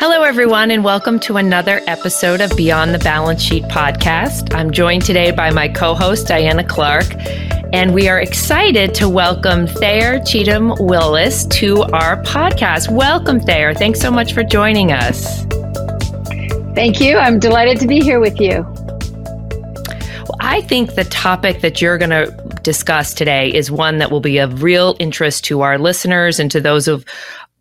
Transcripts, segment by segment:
Hello, everyone, and welcome to another episode of Beyond the Balance Sheet podcast. I'm joined today by my co host, Diana Clark, and we are excited to welcome Thayer Cheatham Willis to our podcast. Welcome, Thayer. Thanks so much for joining us. Thank you. I'm delighted to be here with you. Well, I think the topic that you're going to discuss today is one that will be of real interest to our listeners and to those of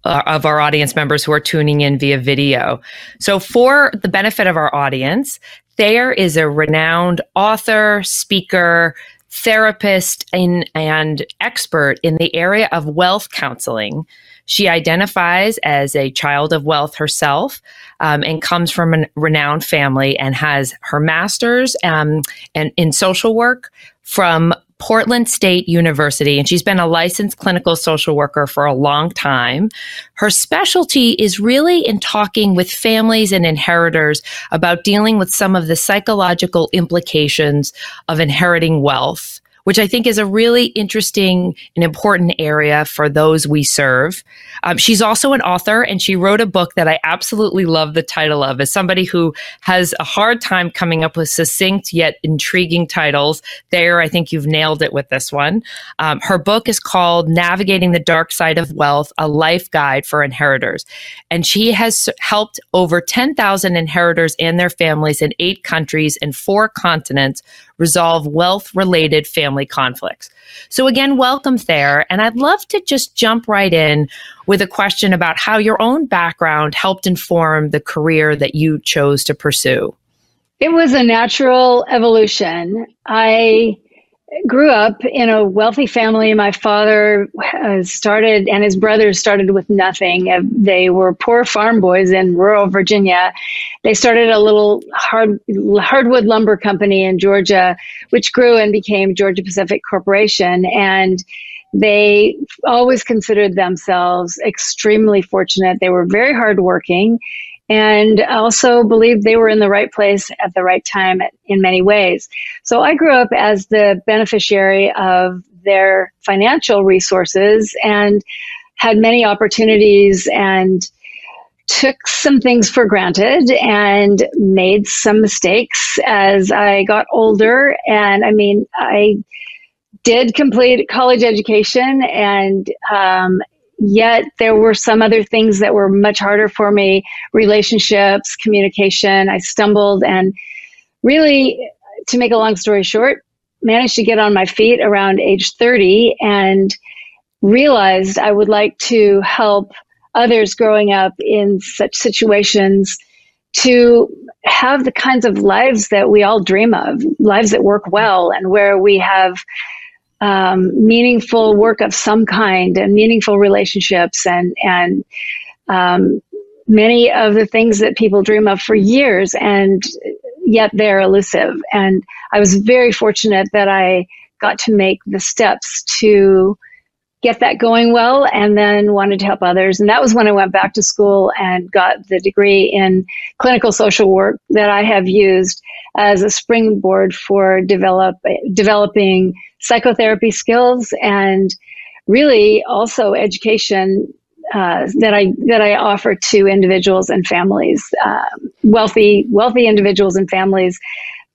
uh, of our audience members who are tuning in via video. So, for the benefit of our audience, Thayer is a renowned author, speaker, therapist, and, and expert in the area of wealth counseling. She identifies as a child of wealth herself um, and comes from a renowned family and has her master's um, and in social work from Portland State University, and she's been a licensed clinical social worker for a long time. Her specialty is really in talking with families and inheritors about dealing with some of the psychological implications of inheriting wealth which I think is a really interesting and important area for those we serve. Um, she's also an author, and she wrote a book that I absolutely love the title of. As somebody who has a hard time coming up with succinct yet intriguing titles, Thayer I think you've nailed it with this one. Um, her book is called "Navigating the Dark Side of Wealth: A Life Guide for Inheritors," and she has helped over 10,000 inheritors and their families in eight countries and four continents resolve wealth related family conflicts. So, again, welcome Thayer. And I'd love to just jump right in with a question about how your own background helped inform the career that you chose to pursue. It was a natural evolution. I grew up in a wealthy family. My father uh, started, and his brothers started with nothing. Uh, they were poor farm boys in rural Virginia. They started a little hard, hardwood lumber company in Georgia, which grew and became Georgia Pacific Corporation. And they always considered themselves extremely fortunate. They were very hardworking and also believed they were in the right place at the right time in many ways. So I grew up as the beneficiary of their financial resources and had many opportunities and took some things for granted and made some mistakes as I got older. And I mean, I did complete college education and um, Yet there were some other things that were much harder for me relationships, communication. I stumbled and really, to make a long story short, managed to get on my feet around age 30 and realized I would like to help others growing up in such situations to have the kinds of lives that we all dream of, lives that work well and where we have um, meaningful work of some kind and meaningful relationships and and um, many of the things that people dream of for years and yet they're elusive. And i was very fortunate that i got to make the steps to get that going well and then wanted to help others and that was when i went back to school and got the degree in clinical social work that i have used as a springboard for develop developing psychotherapy skills and really also education uh, that I that I offer to individuals and families, uh, wealthy wealthy individuals and families,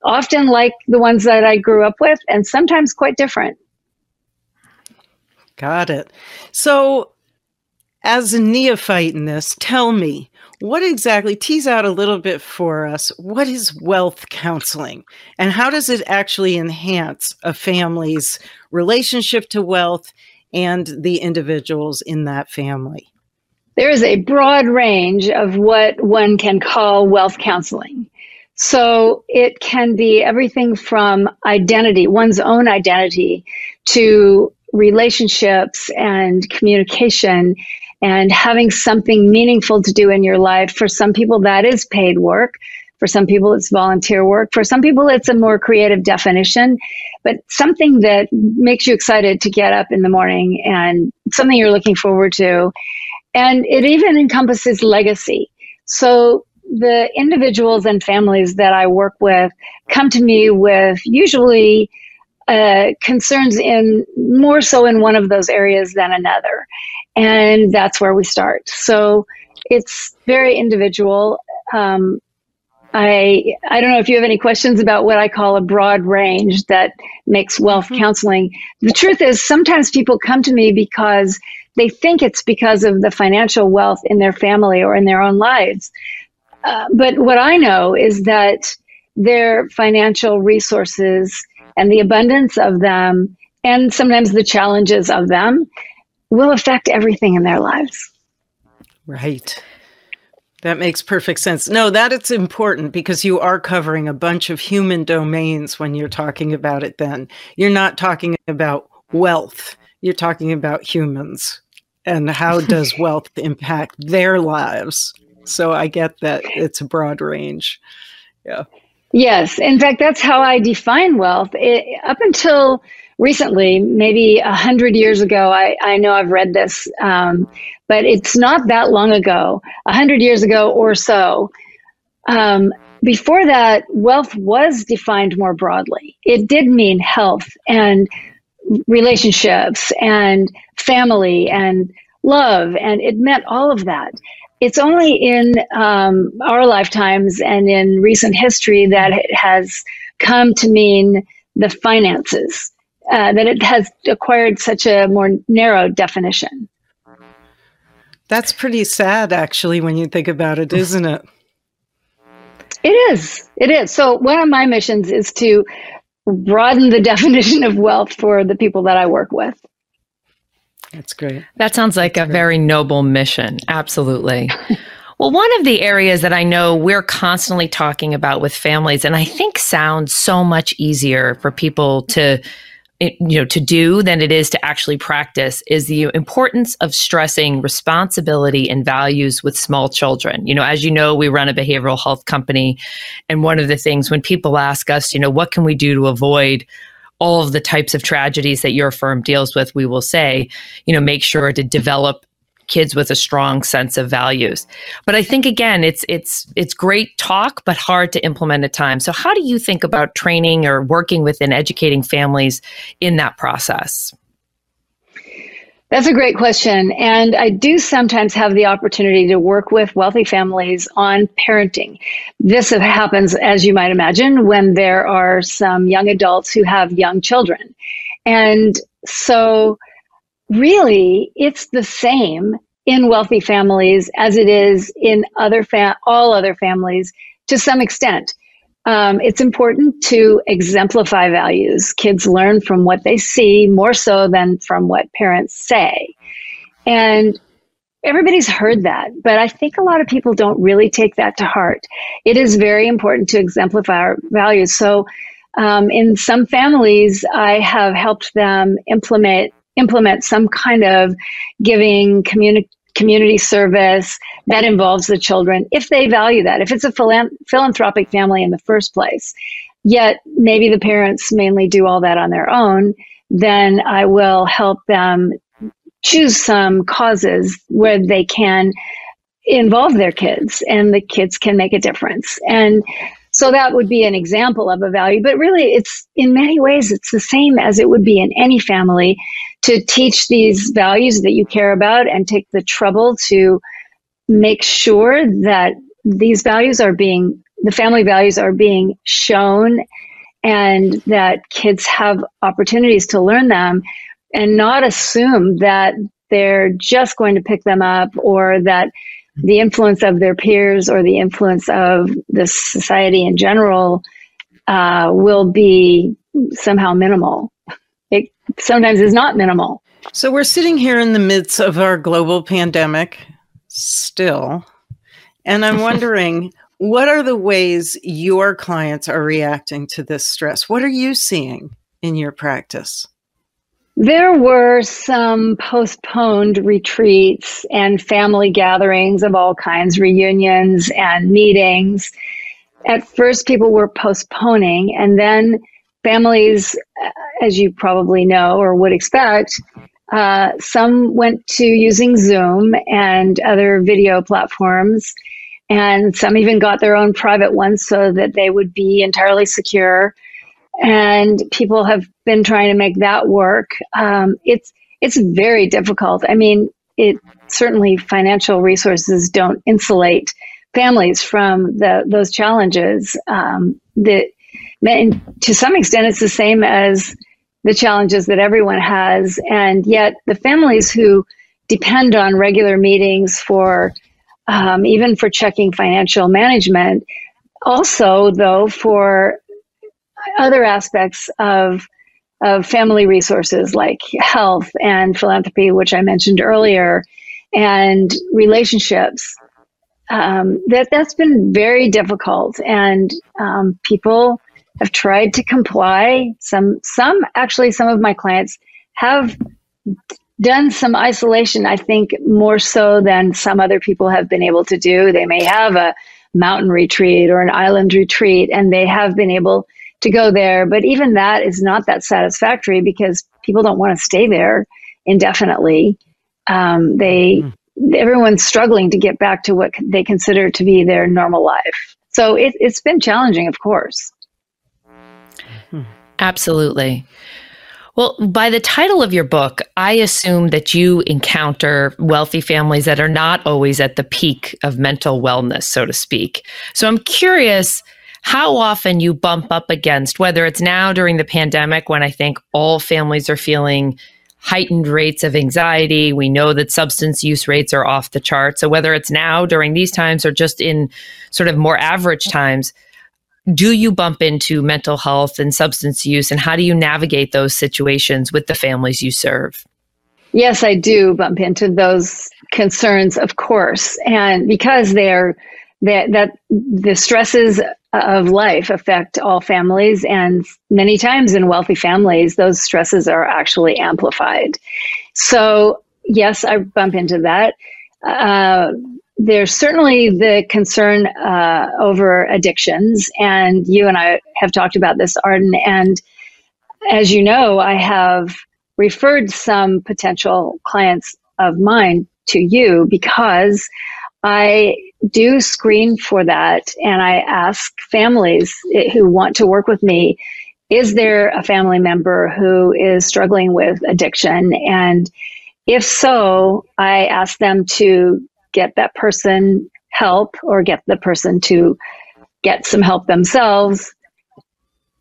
often like the ones that I grew up with, and sometimes quite different. Got it. So, as a neophyte in this, tell me what exactly, tease out a little bit for us, what is wealth counseling and how does it actually enhance a family's relationship to wealth and the individuals in that family? There is a broad range of what one can call wealth counseling. So it can be everything from identity, one's own identity, to relationships and communication and having something meaningful to do in your life. For some people, that is paid work. For some people, it's volunteer work. For some people, it's a more creative definition, but something that makes you excited to get up in the morning and something you're looking forward to. And it even encompasses legacy. So the individuals and families that I work with come to me with usually uh, concerns in more so in one of those areas than another. And that's where we start. So it's very individual. Um, I I don't know if you have any questions about what I call a broad range that makes wealth mm-hmm. counseling. The truth is sometimes people come to me because they think it's because of the financial wealth in their family or in their own lives. Uh, but what I know is that their financial resources and the abundance of them, and sometimes the challenges of them, will affect everything in their lives. Right. That makes perfect sense. No, that it's important because you are covering a bunch of human domains when you're talking about it, then. You're not talking about wealth, you're talking about humans and how does wealth impact their lives. So I get that it's a broad range. Yeah. Yes. In fact, that's how I define wealth. It, up until recently, maybe a hundred years ago, I, I know I've read this, um, but it's not that long ago, a hundred years ago or so. Um, before that, wealth was defined more broadly. It did mean health and relationships and family and love, and it meant all of that it's only in um, our lifetimes and in recent history that it has come to mean the finances, uh, that it has acquired such a more narrow definition. That's pretty sad, actually, when you think about it, isn't it? It is. It is. So, one of my missions is to broaden the definition of wealth for the people that I work with. That's great. That sounds like That's a great. very noble mission. Absolutely. well, one of the areas that I know we're constantly talking about with families, and I think sounds so much easier for people to eh, you know to do than it is to actually practice is the importance of stressing responsibility and values with small children you know as you know we run a behavioral health company and one of the things when people ask us you know what can we do to avoid all of the types of tragedies that your firm deals with, we will say, you know, make sure to develop kids with a strong sense of values. But I think again, it's it's it's great talk, but hard to implement at times. So how do you think about training or working with and educating families in that process? That's a great question. And I do sometimes have the opportunity to work with wealthy families on parenting. This happens, as you might imagine, when there are some young adults who have young children. And so, really, it's the same in wealthy families as it is in other fa- all other families to some extent. Um, it's important to exemplify values. Kids learn from what they see more so than from what parents say. And everybody's heard that, but I think a lot of people don't really take that to heart. It is very important to exemplify our values. So, um, in some families, I have helped them implement implement some kind of giving communi- community service that involves the children if they value that, if it's a philanthropic family in the first place. Yet maybe the parents mainly do all that on their own, then I will help them choose some causes where they can involve their kids and the kids can make a difference. And so that would be an example of a value, but really it's in many ways it's the same as it would be in any family to teach these values that you care about and take the trouble to make sure that these values are being the family values are being shown and that kids have opportunities to learn them and not assume that they're just going to pick them up or that the influence of their peers or the influence of the society in general uh, will be somehow minimal. It sometimes is not minimal. So we're sitting here in the midst of our global pandemic still. And I'm wondering what are the ways your clients are reacting to this stress? What are you seeing in your practice? There were some postponed retreats and family gatherings of all kinds, reunions and meetings. at first people were postponing, and then families, uh, as you probably know or would expect, uh, some went to using Zoom and other video platforms, and some even got their own private ones so that they would be entirely secure. And people have been trying to make that work. Um, it's it's very difficult. I mean, it certainly financial resources don't insulate families from the, those challenges. Um, that to some extent, it's the same as the challenges that everyone has, and yet the families who depend on regular meetings for um, even for checking financial management, also though for other aspects of of family resources like health and philanthropy, which I mentioned earlier, and relationships. Um, that that's been very difficult, and um, people have tried to comply. Some some actually some of my clients have done some isolation. I think more so than some other people have been able to do. They may have a mountain retreat or an island retreat, and they have been able to go there. But even that is not that satisfactory because people don't want to stay there indefinitely. Um, they mm. everyone's struggling to get back to what they consider to be their normal life. So it, it's been challenging, of course. Absolutely. Well, by the title of your book, I assume that you encounter wealthy families that are not always at the peak of mental wellness, so to speak. So I'm curious how often you bump up against, whether it's now during the pandemic when I think all families are feeling heightened rates of anxiety. We know that substance use rates are off the chart. So whether it's now during these times or just in sort of more average times, do you bump into mental health and substance use and how do you navigate those situations with the families you serve? Yes, I do bump into those concerns, of course. And because they're that, that the stresses of life affect all families and many times in wealthy families those stresses are actually amplified. So yes i bump into that. Uh, there's certainly the concern uh, over addictions and you and i have talked about this arden and as you know i have referred some potential clients of mine to you because i do screen for that and I ask families who want to work with me is there a family member who is struggling with addiction? And if so, I ask them to get that person help or get the person to get some help themselves.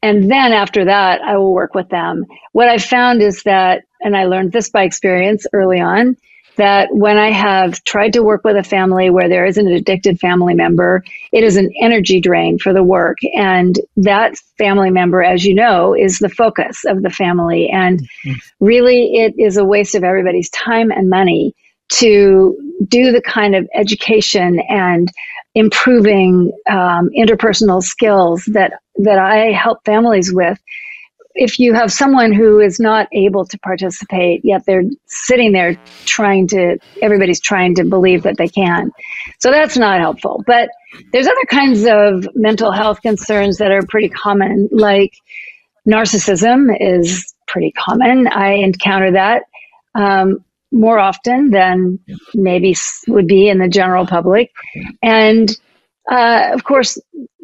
And then after that, I will work with them. What I've found is that, and I learned this by experience early on, that when I have tried to work with a family where there is an addicted family member, it is an energy drain for the work. And that family member, as you know, is the focus of the family. And mm-hmm. really, it is a waste of everybody's time and money to do the kind of education and improving um, interpersonal skills that that I help families with if you have someone who is not able to participate, yet they're sitting there trying to, everybody's trying to believe that they can. So that's not helpful. But there's other kinds of mental health concerns that are pretty common, like narcissism is pretty common. I encounter that um, more often than maybe would be in the general public. And uh, of course,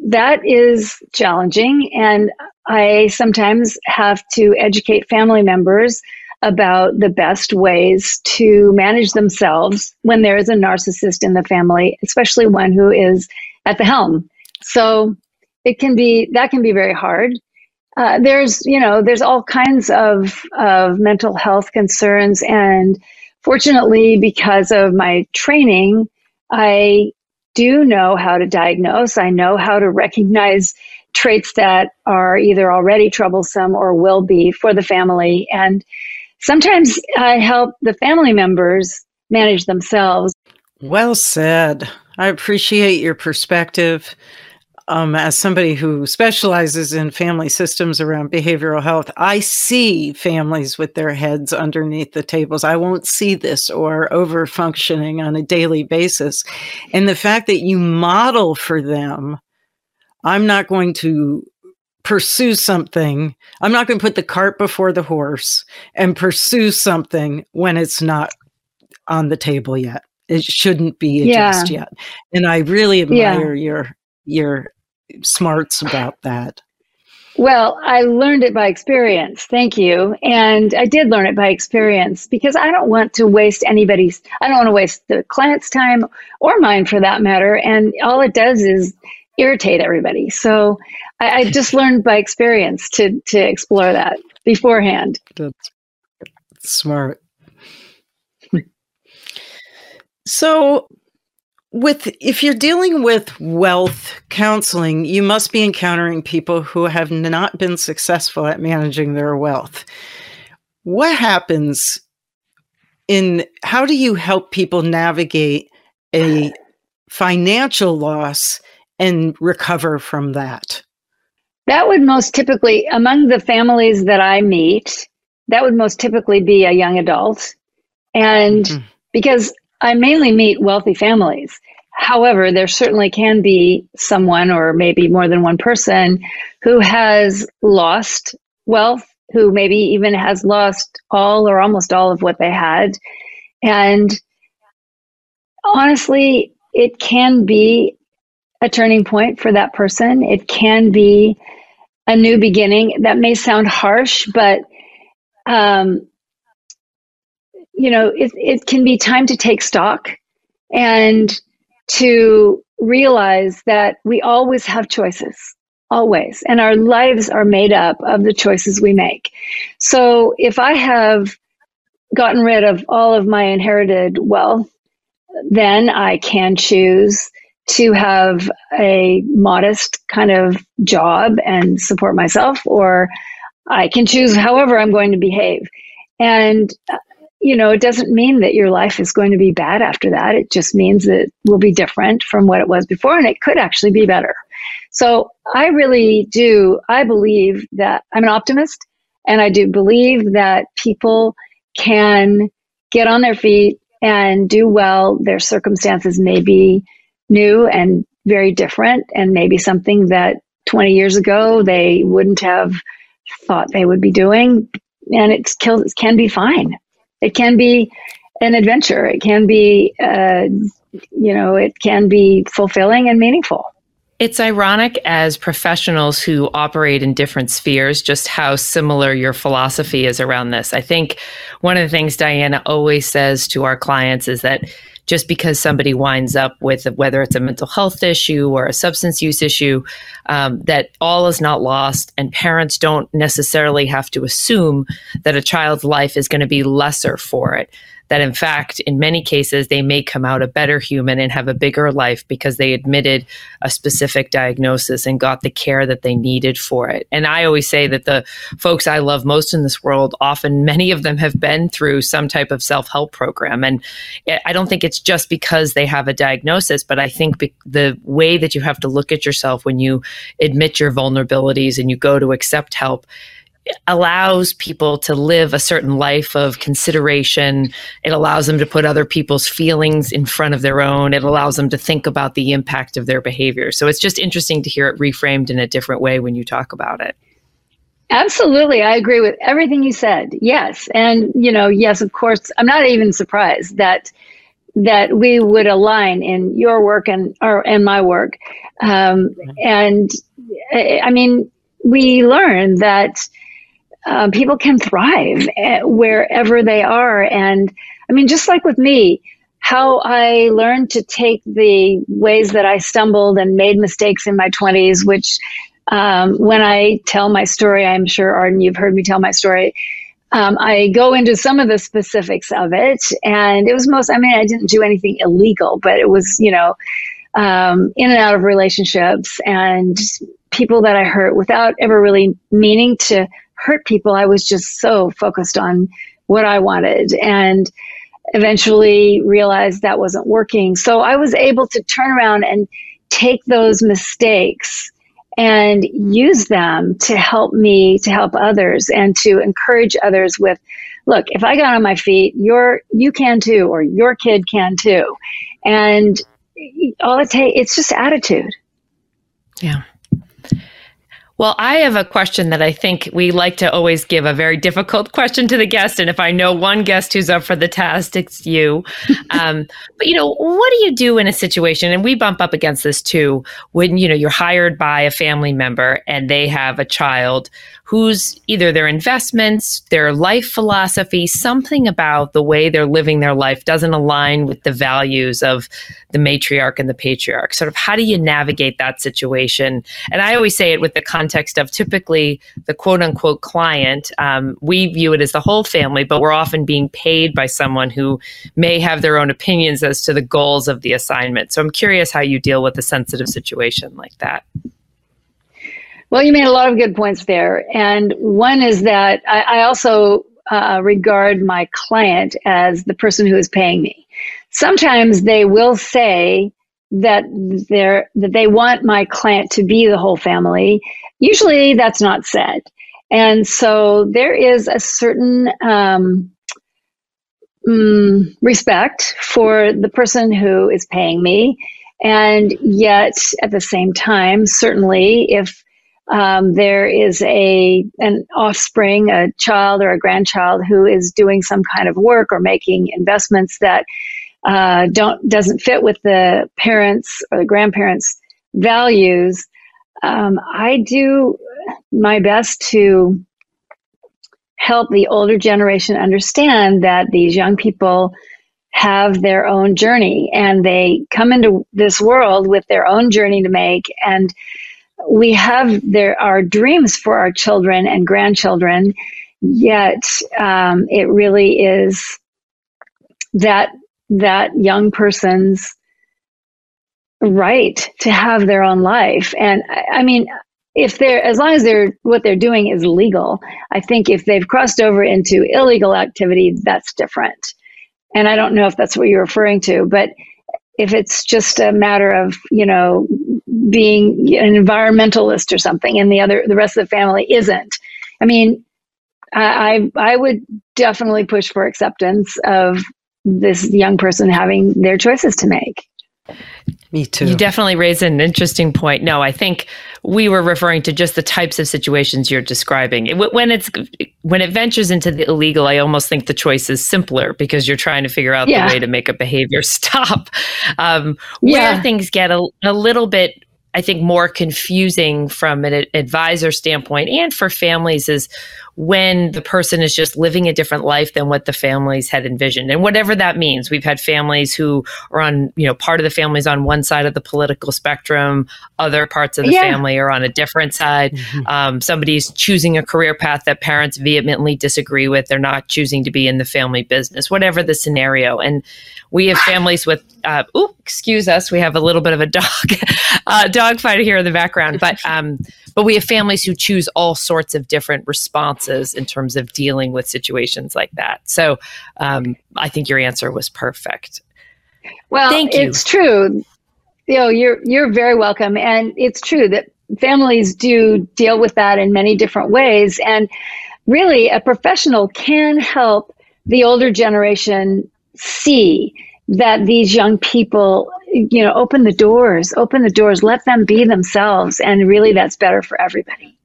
that is challenging. And I sometimes have to educate family members about the best ways to manage themselves when there is a narcissist in the family, especially one who is at the helm. So it can be that can be very hard. Uh, there's you know there's all kinds of of mental health concerns, and fortunately, because of my training, I do know how to diagnose. I know how to recognize traits that are either already troublesome or will be for the family. And sometimes I help the family members manage themselves. Well said. I appreciate your perspective. Um, as somebody who specializes in family systems around behavioral health, I see families with their heads underneath the tables. I won't see this or over functioning on a daily basis. And the fact that you model for them I'm not going to pursue something. I'm not going to put the cart before the horse and pursue something when it's not on the table yet. It shouldn't be Yeah. just yet. And I really Yeah. admire your your smarts about that. Well, I learned it by experience. Thank you. And I did learn it by experience because I don't want to waste anybody's, I don't want to waste the client's time or mine for that matter. And all it does is irritate everybody. So I, I just learned by experience to, to explore that beforehand. That's smart. so with if you're dealing with wealth counseling, you must be encountering people who have not been successful at managing their wealth. What happens in how do you help people navigate a financial loss and recover from that? That would most typically, among the families that I meet, that would most typically be a young adult. And Mhm. because I mainly meet wealthy families. However, there certainly can be someone or maybe more than one person who has lost wealth, who maybe even has lost all or almost all of what they had. And honestly, it can be a turning point for that person. It can be a new beginning. That may sound harsh, but um, you know, it, it can be time to take stock and to realize that we always have choices, always. And our lives are made up of the choices we make. So if I have gotten rid of all of my inherited wealth, then I can choose to have a modest kind of job and support myself, or I can choose however I'm going to behave. And, uh, you know, it doesn't mean that your life is going to be bad after that. It just means that it will be different from what it was before, and it could actually be better. So I really do, I believe that I'm an optimist, and I do believe that people can get on their feet and do well. Their circumstances may be new and very different, and maybe something that 20 years ago they wouldn't have thought they would be doing. And it's kills it can be fine. It can be an adventure. It can be, uh, you know, it can be fulfilling and meaningful. It's ironic as professionals who operate in different spheres, just how similar your philosophy is around this. I think one of the things Diana always says to our clients is that just because somebody winds up with whether it's a mental health issue or a substance use issue, um, that all is not lost, and parents don't necessarily have to assume that a child's life is going to be lesser for it. That in fact, in many cases, they may come out a better human and have a bigger life because they admitted a specific diagnosis and got the care that they needed for it. And I always say that the folks I love most in this world, often many of them have been through some type of self help program. And I don't think it's just because they have a diagnosis, but I think be- the way that you have to look at yourself when you admit your vulnerabilities and you go to accept help allows people to live a certain life of consideration. It allows them to put other people's feelings in front of their own. It allows them to think about the impact of their behavior. So it's just interesting to hear it reframed in a different way when you talk about it. Absolutely. I agree with everything you said. Yes. And, you know, yes, of course, I'm not even surprised that that we would align in your work and or and my work. Um, and I I mean, we learn that uh, people can thrive wherever they are. And I mean, just like with me, how I learned to take the ways that I stumbled and made mistakes in my 20s, which um, when I tell my story, I'm sure, Arden, you've heard me tell my story. Um, I go into some of the specifics of it, and it was most, I mean, I didn't do anything illegal, but it was, you know, um, in and out of relationships and people that I hurt without ever really meaning to hurt people. I was just so focused on what I wanted and eventually realized that wasn't working. So I was able to turn around and take those mistakes and use them to help me to help others and to encourage others with look if i got on my feet your you can too or your kid can too and all it takes it's just attitude Yeah. Well, I have a question that I think we like to always give a very difficult question to the guest. And if I know one guest who's up for the test, it's you. um, but, you know, what do you do in a situation? And we bump up against this too when, you know, you're hired by a family member and they have a child who's either their investments, their life philosophy, something about the way they're living their life doesn't align with the values of the matriarch and the patriarch. Sort of how do you navigate that situation? And I always say it with the context of typically the quote unquote client. Um, we view it as the whole family, but we're often being paid by someone who may have their own opinions as to the goals of the assignment. So I'm curious how you deal with a sensitive situation like that. Well, you made a lot of good points there. And one is that I, I also uh, regard my client as the person who is paying me. Sometimes they will say that they're that they want my client to be the whole family. Usually, that's not said, and so there is a certain um, mm, respect for the person who is paying me, and yet at the same time, certainly if um, there is a an offspring, a child or a grandchild who is doing some kind of work or making investments that uh, don't doesn't fit with the parents or the grandparents' values. Um, I do my best to help the older generation understand that these young people have their own journey and they come into this world with their own journey to make and we have there are dreams for our children and grandchildren, yet um, it really is that that young person's right to have their own life. And I, I mean, if they're as long as they're what they're doing is legal, I think if they've crossed over into illegal activity, that's different. And I don't know if that's what you're referring to, but if it's just a matter of you know being an environmentalist or something and the other the rest of the family isn't i mean i i would definitely push for acceptance of this young person having their choices to make me too. You definitely raise an interesting point. No, I think we were referring to just the types of situations you're describing. When it's when it ventures into the illegal, I almost think the choice is simpler because you're trying to figure out yeah. the way to make a behavior stop. Um, yeah. Where things get a, a little bit I think more confusing from an advisor standpoint and for families is when the person is just living a different life than what the families had envisioned. And whatever that means we've had families who are on you know part of the families on one side of the political spectrum other parts of the yeah. family are on a different side. Mm-hmm. um, somebody's choosing a career path that parents vehemently disagree with. They're not choosing to be in the family business whatever the scenario. And we have families with uh, oh excuse us we have a little bit of a dog uh, dog fight here in the background. But um, but we have families who choose all sorts of different responses in terms of dealing with situations like that. So um, I think your answer was perfect. Well, Thank you. it's true. You know, you're you're very welcome, and it's true that families do deal with that in many different ways. And really, a professional can help the older generation see that these young people you know open the doors open the doors let them be themselves and really that's better for everybody.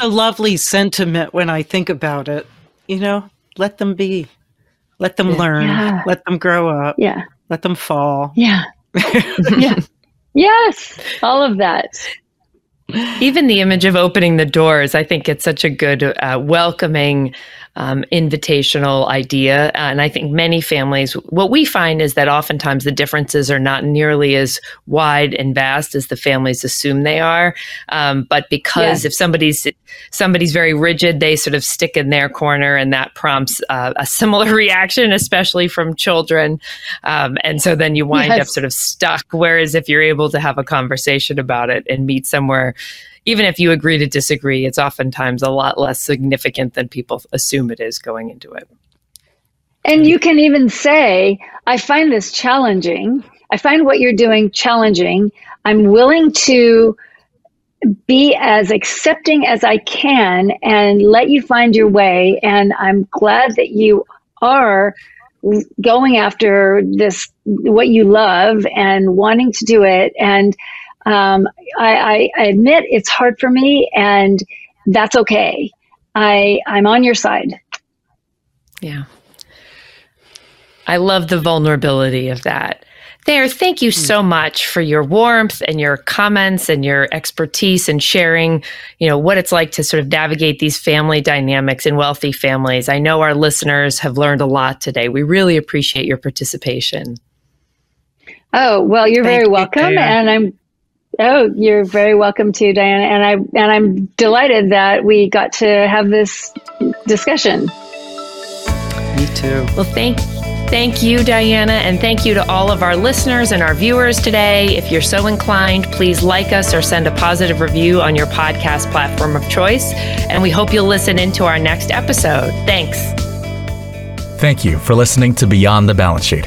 A lovely sentiment when i think about it you know? Let them be. Let them learn. Yeah. let them grow up. Yeah. Let them fall. Yeah. Yeah. Yes. All of that. Even the image of opening the doors i think it's such a good uh, welcoming um, invitational idea. And I think many families, what we find is that oftentimes the differences are not nearly as wide and vast as the families assume they are. Um, but because yeah. if somebody's somebody's very rigid, they sort of stick in their corner, and that prompts uh, a similar reaction, especially from children. Um, and so then you wind yes. up sort of stuck. Whereas if you're able to have a conversation about it and meet somewhere even if you agree to disagree, it's oftentimes a lot less significant than people assume it is going into it. And you can even say, I find this challenging. I find what you're doing challenging. I'm willing to be as accepting as I can and let you find your way. And I'm glad that you are going after this, what you love and wanting to do it. And Um, I, I, I admit it's hard for me, and that's okay. I I'm on your side. Yeah. I love the vulnerability of that. Thayer, thank you so much for your warmth and your comments and your expertise and sharing, you know, what it's like to sort of navigate these family dynamics in wealthy families. I know our listeners have learned a lot today. We really appreciate your participation. Oh, well, you're thank very welcome. You, and I'm Oh, you're very welcome to Diana, and I and I'm delighted that we got to have this discussion. Me too. Well, thank Thank you, Diana, and thank you to all of our listeners and our viewers today. If you're so inclined, please like us or send a positive review on your podcast platform of choice. And we hope you'll listen into our next episode. Thanks. Thank you for listening to Beyond the Balance Sheet,